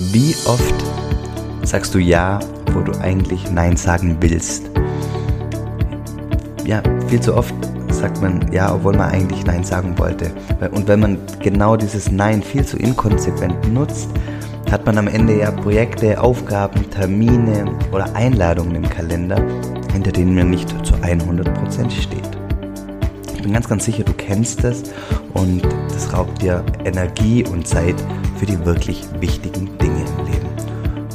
Wie oft sagst du Ja, wo du eigentlich Nein sagen willst? Ja, viel zu oft sagt man Ja, obwohl man eigentlich Nein sagen wollte. Und wenn man genau dieses Nein viel zu inkonsequent nutzt, hat man am Ende ja Projekte, Aufgaben, Termine oder Einladungen im Kalender, hinter denen man nicht zu 100% steht. Ich bin ganz, ganz sicher, du kennst das und das raubt dir Energie und Zeit für die wirklich wichtigen Dinge im Leben.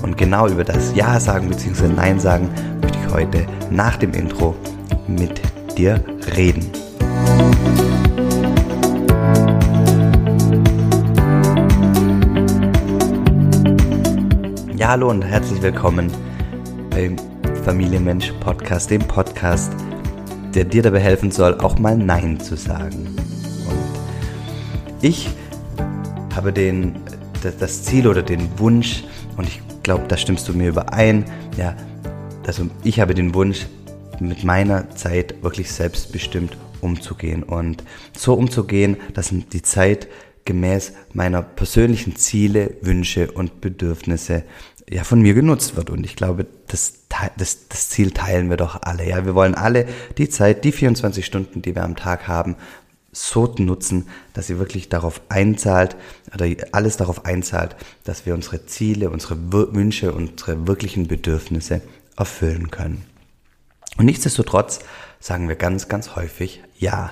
Und genau über das Ja sagen bzw. Nein sagen möchte ich heute nach dem Intro mit dir reden. Ja, hallo und herzlich willkommen beim Familienmensch Podcast, dem Podcast, der dir dabei helfen soll, auch mal Nein zu sagen. Und ich habe den das Ziel oder den Wunsch, und ich glaube, da stimmst du mir überein, ja, also ich habe den Wunsch, mit meiner Zeit wirklich selbstbestimmt umzugehen und so umzugehen, dass die Zeit gemäß meiner persönlichen Ziele, Wünsche und Bedürfnisse ja von mir genutzt wird. Und ich glaube, das, das, das Ziel teilen wir doch alle. Ja, wir wollen alle die Zeit, die 24 Stunden, die wir am Tag haben, so nutzen, dass sie wirklich darauf einzahlt oder alles darauf einzahlt, dass wir unsere Ziele, unsere Wünsche, unsere wirklichen Bedürfnisse erfüllen können. Und nichtsdestotrotz sagen wir ganz, ganz häufig Ja.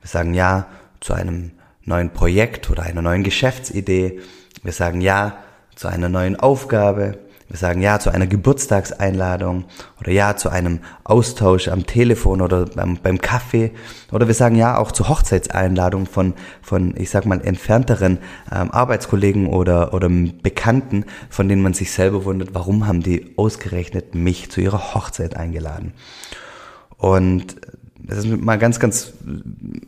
Wir sagen Ja zu einem neuen Projekt oder einer neuen Geschäftsidee. Wir sagen Ja zu einer neuen Aufgabe. Wir sagen Ja zu einer Geburtstagseinladung oder Ja zu einem Austausch am Telefon oder beim, beim Kaffee. Oder wir sagen Ja auch zu Hochzeitseinladungen von, von ich sag mal, entfernteren ähm, Arbeitskollegen oder, oder Bekannten, von denen man sich selber wundert, warum haben die ausgerechnet mich zu ihrer Hochzeit eingeladen. Und es ist mal ganz, ganz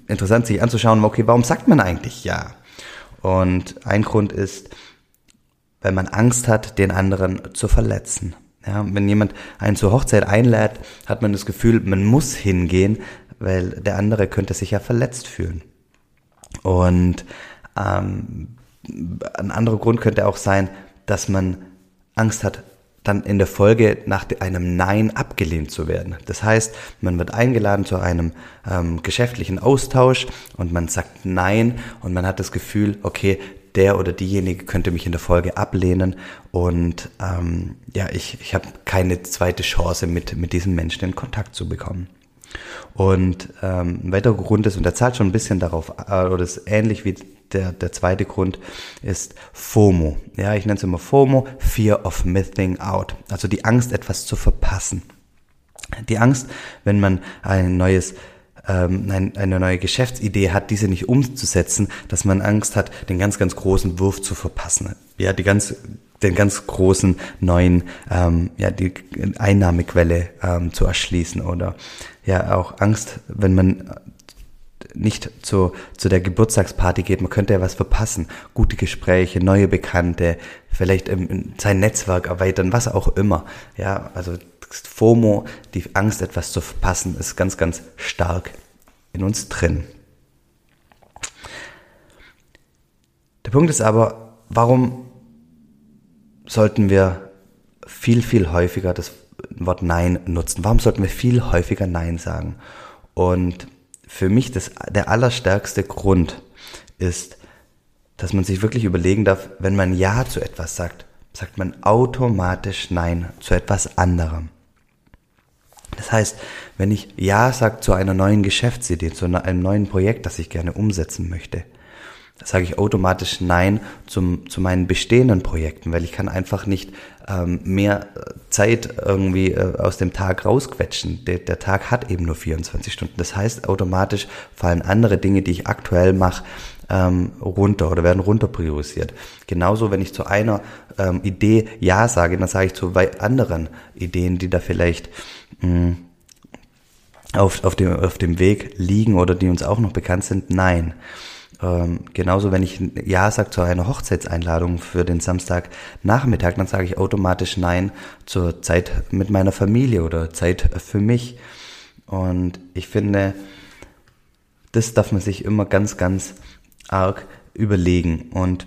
interessant, sich anzuschauen, okay, warum sagt man eigentlich Ja? Und ein Grund ist, weil man Angst hat, den anderen zu verletzen. Ja, wenn jemand einen zur Hochzeit einlädt, hat man das Gefühl, man muss hingehen, weil der andere könnte sich ja verletzt fühlen. Und ähm, ein anderer Grund könnte auch sein, dass man Angst hat, dann in der Folge nach einem Nein abgelehnt zu werden. Das heißt, man wird eingeladen zu einem ähm, geschäftlichen Austausch und man sagt Nein und man hat das Gefühl, okay, der oder diejenige könnte mich in der Folge ablehnen und ähm, ja, ich, ich habe keine zweite Chance, mit, mit diesem Menschen in Kontakt zu bekommen. Und ähm, ein weiterer Grund ist, und der zahlt schon ein bisschen darauf, äh, oder ist ähnlich wie der, der zweite Grund, ist FOMO. Ja, ich nenne es immer FOMO, Fear of Missing Out. Also die Angst, etwas zu verpassen. Die Angst, wenn man ein neues ähm, ein, eine neue Geschäftsidee hat, diese nicht umzusetzen, dass man Angst hat, den ganz, ganz großen Wurf zu verpassen. Ja, die ganz, den ganz großen neuen, ähm, ja, die Einnahmequelle ähm, zu erschließen oder ja auch Angst, wenn man nicht zu, zu der Geburtstagsparty geht, man könnte ja was verpassen. Gute Gespräche, neue Bekannte, vielleicht sein Netzwerk erweitern, was auch immer. Ja, also FOMO, die Angst, etwas zu verpassen, ist ganz, ganz stark in uns drin. Der Punkt ist aber, warum sollten wir viel, viel häufiger das Wort Nein nutzen? Warum sollten wir viel häufiger Nein sagen? Und für mich das, der allerstärkste Grund ist, dass man sich wirklich überlegen darf, wenn man Ja zu etwas sagt, sagt man automatisch Nein zu etwas anderem. Das heißt, wenn ich Ja sage zu einer neuen Geschäftsidee, zu einem neuen Projekt, das ich gerne umsetzen möchte, sage ich automatisch Nein zum, zu meinen bestehenden Projekten, weil ich kann einfach nicht ähm, mehr Zeit irgendwie äh, aus dem Tag rausquetschen. Der, der Tag hat eben nur 24 Stunden. Das heißt, automatisch fallen andere Dinge, die ich aktuell mache, ähm, runter oder werden runter priorisiert. Genauso, wenn ich zu einer ähm, Idee Ja sage, dann sage ich zu anderen Ideen, die da vielleicht mh, hm, auf, auf, dem, auf dem Weg liegen oder die uns auch noch bekannt sind, nein. Ähm, genauso, wenn ich Ja sage zu einer Hochzeitseinladung für den Samstagnachmittag, dann sage ich automatisch Nein zur Zeit mit meiner Familie oder Zeit für mich. Und ich finde, das darf man sich immer ganz, ganz arg überlegen. Und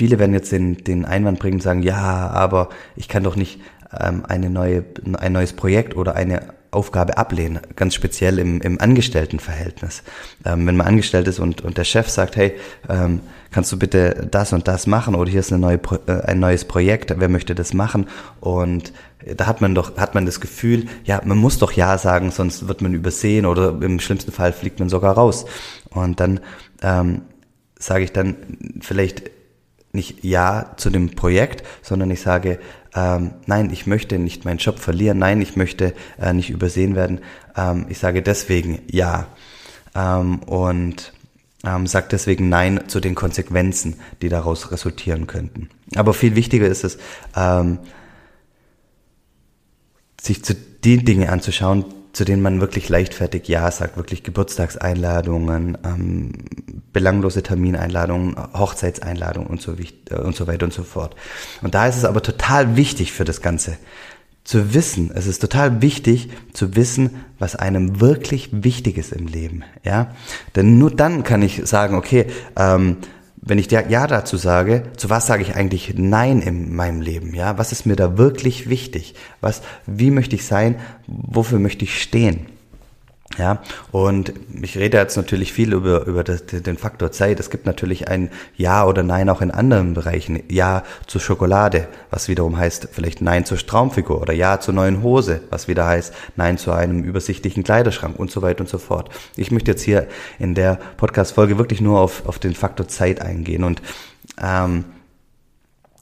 viele werden jetzt den, den Einwand bringen und sagen, ja, aber ich kann doch nicht ähm, eine neue, ein neues Projekt oder eine Aufgabe ablehnen, ganz speziell im, im Angestelltenverhältnis. Ähm, wenn man angestellt ist und, und der Chef sagt, hey, ähm, kannst du bitte das und das machen oder hier ist eine neue, äh, ein neues Projekt, wer möchte das machen? Und da hat man doch, hat man das Gefühl, ja, man muss doch Ja sagen, sonst wird man übersehen oder im schlimmsten Fall fliegt man sogar raus. Und dann ähm, sage ich dann vielleicht nicht Ja zu dem Projekt, sondern ich sage, ähm, nein, ich möchte nicht meinen Job verlieren, nein, ich möchte äh, nicht übersehen werden. Ähm, ich sage deswegen ja ähm, und ähm, sage deswegen nein zu den Konsequenzen, die daraus resultieren könnten. Aber viel wichtiger ist es, ähm, sich zu den Dinge anzuschauen, zu denen man wirklich leichtfertig Ja sagt, wirklich Geburtstagseinladungen, ähm, belanglose Termineinladungen, Hochzeitseinladungen und so, äh, und so weiter und so fort. Und da ist es aber total wichtig für das Ganze zu wissen, es ist total wichtig zu wissen, was einem wirklich wichtig ist im Leben, ja. Denn nur dann kann ich sagen, okay, ähm, wenn ich Ja dazu sage, zu was sage ich eigentlich Nein in meinem Leben? Ja, was ist mir da wirklich wichtig? Was, wie möchte ich sein? Wofür möchte ich stehen? Ja, und ich rede jetzt natürlich viel über, über das, den Faktor Zeit. Es gibt natürlich ein Ja oder Nein auch in anderen Bereichen. Ja zur Schokolade, was wiederum heißt vielleicht Nein zur Traumfigur oder Ja zur neuen Hose, was wieder heißt Nein zu einem übersichtlichen Kleiderschrank und so weiter und so fort. Ich möchte jetzt hier in der Podcast-Folge wirklich nur auf, auf den Faktor Zeit eingehen und ähm,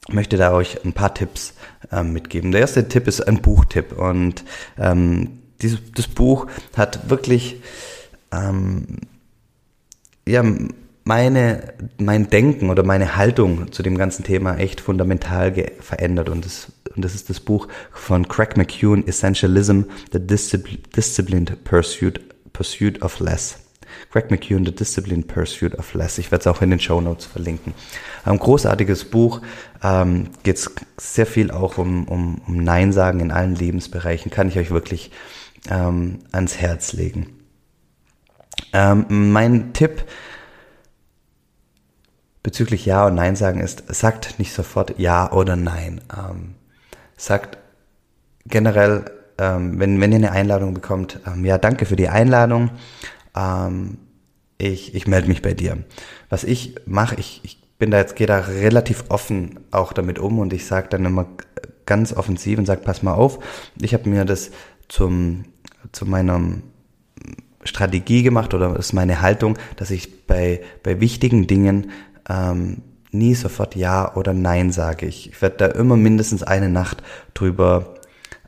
möchte da euch ein paar Tipps ähm, mitgeben. Der erste Tipp ist ein Buchtipp und ähm, dieses, das Buch hat wirklich ähm, ja, meine, mein Denken oder meine Haltung zu dem ganzen Thema echt fundamental verändert. Und das, und das ist das Buch von Craig McEwen, Essentialism, The Disciplined Pursuit, Pursuit of Less. Craig McEwen, The Disciplined Pursuit of Less. Ich werde es auch in den Show Notes verlinken. Ein großartiges Buch. Ähm, Geht sehr viel auch um, um, um Nein sagen in allen Lebensbereichen. Kann ich euch wirklich ähm, ans Herz legen. Ähm, mein Tipp bezüglich Ja und Nein sagen ist, sagt nicht sofort Ja oder Nein. Ähm, sagt generell, ähm, wenn, wenn ihr eine Einladung bekommt, ähm, ja, danke für die Einladung. Ähm, ich, ich melde mich bei dir. Was ich mache, ich, ich bin da jetzt, gehe da relativ offen auch damit um und ich sage dann immer ganz offensiv und sage, pass mal auf, ich habe mir das zum, zu meiner Strategie gemacht oder ist meine Haltung, dass ich bei, bei wichtigen Dingen ähm, nie sofort Ja oder Nein sage. Ich, ich werde da immer mindestens eine Nacht drüber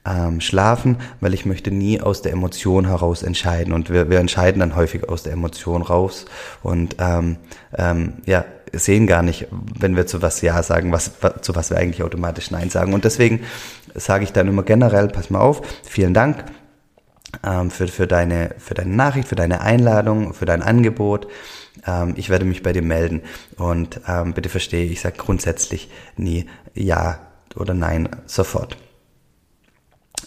ähm, schlafen, weil ich möchte nie aus der Emotion heraus entscheiden. Und wir, wir entscheiden dann häufig aus der Emotion raus und ähm, ähm, ja, sehen gar nicht, wenn wir zu was Ja sagen, was, zu was wir eigentlich automatisch Nein sagen. Und deswegen sage ich dann immer generell, pass mal auf, vielen Dank ähm, für, für, deine, für deine Nachricht, für deine Einladung, für dein Angebot. Ähm, ich werde mich bei dir melden. Und ähm, bitte verstehe, ich sage grundsätzlich nie Ja oder Nein sofort.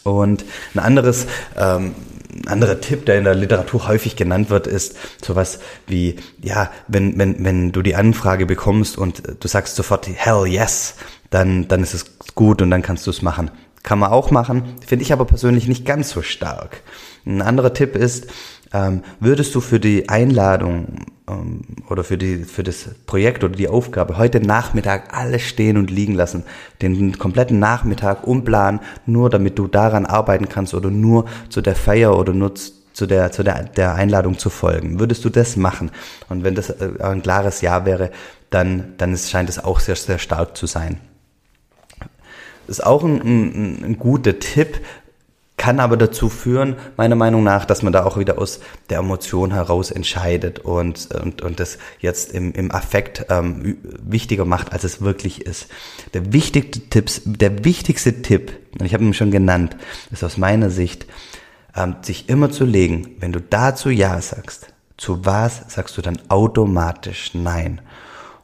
Und ein anderes, ähm, ein anderer Tipp, der in der Literatur häufig genannt wird, ist sowas wie, ja, wenn, wenn, wenn du die Anfrage bekommst und du sagst sofort, hell yes, dann, dann ist es gut und dann kannst du es machen. Kann man auch machen, finde ich aber persönlich nicht ganz so stark. Ein anderer Tipp ist, ähm, würdest du für die Einladung ähm, oder für, die, für das Projekt oder die Aufgabe heute Nachmittag alles stehen und liegen lassen, den kompletten Nachmittag umplanen, nur damit du daran arbeiten kannst oder nur zu der Feier oder nur zu der, zu der, der Einladung zu folgen. Würdest du das machen? Und wenn das äh, ein klares Ja wäre, dann, dann ist, scheint es auch sehr, sehr stark zu sein. Ist auch ein, ein, ein guter Tipp, kann aber dazu führen, meiner Meinung nach, dass man da auch wieder aus der Emotion heraus entscheidet und, und, und das jetzt im, im Affekt ähm, wichtiger macht, als es wirklich ist. Der wichtigste, Tipps, der wichtigste Tipp, und ich habe ihn schon genannt, ist aus meiner Sicht, ähm, sich immer zu legen, wenn du dazu Ja sagst, zu was sagst du dann automatisch Nein?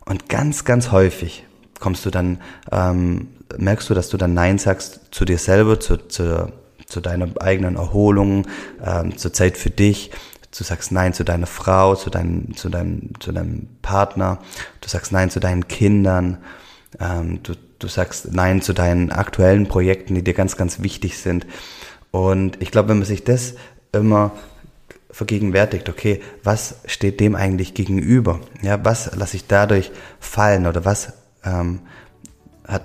Und ganz, ganz häufig kommst du dann, ähm, merkst du, dass du dann Nein sagst zu dir selber, zu, zu zu deiner eigenen Erholung, ähm, zur Zeit für dich. Du sagst Nein zu deiner Frau, zu deinem, zu deinem, zu deinem Partner. Du sagst Nein zu deinen Kindern. Ähm, du, du sagst Nein zu deinen aktuellen Projekten, die dir ganz, ganz wichtig sind. Und ich glaube, wenn man sich das immer vergegenwärtigt, okay, was steht dem eigentlich gegenüber? Ja, was lasse ich dadurch fallen oder was ähm, hat,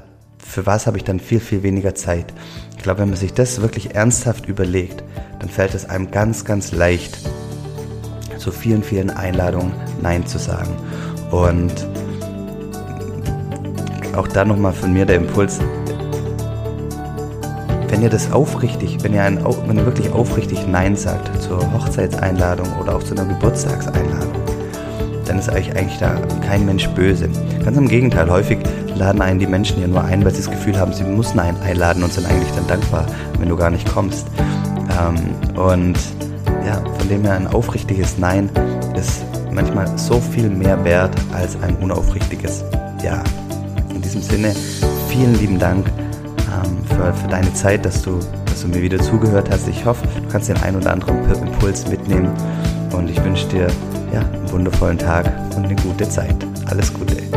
für was habe ich dann viel, viel weniger Zeit? Ich glaube, wenn man sich das wirklich ernsthaft überlegt, dann fällt es einem ganz, ganz leicht, zu vielen, vielen Einladungen Nein zu sagen. Und auch da nochmal von mir der Impuls, wenn ihr das aufrichtig, wenn ihr, ein, wenn ihr wirklich aufrichtig Nein sagt zur Hochzeitseinladung oder auch zu einer Geburtstagseinladung, ist euch eigentlich da kein Mensch böse. Ganz im Gegenteil, häufig laden einen die Menschen ja nur ein, weil sie das Gefühl haben, sie müssen einen einladen und sind eigentlich dann dankbar, wenn du gar nicht kommst. Ähm, und ja, von dem her ein aufrichtiges Nein ist manchmal so viel mehr wert als ein unaufrichtiges Ja. In diesem Sinne, vielen lieben Dank ähm, für, für deine Zeit, dass du, dass du mir wieder zugehört hast. Ich hoffe, du kannst den einen oder anderen Impuls mitnehmen und ich wünsche dir ja, einen wundervollen Tag und eine gute Zeit. Alles Gute.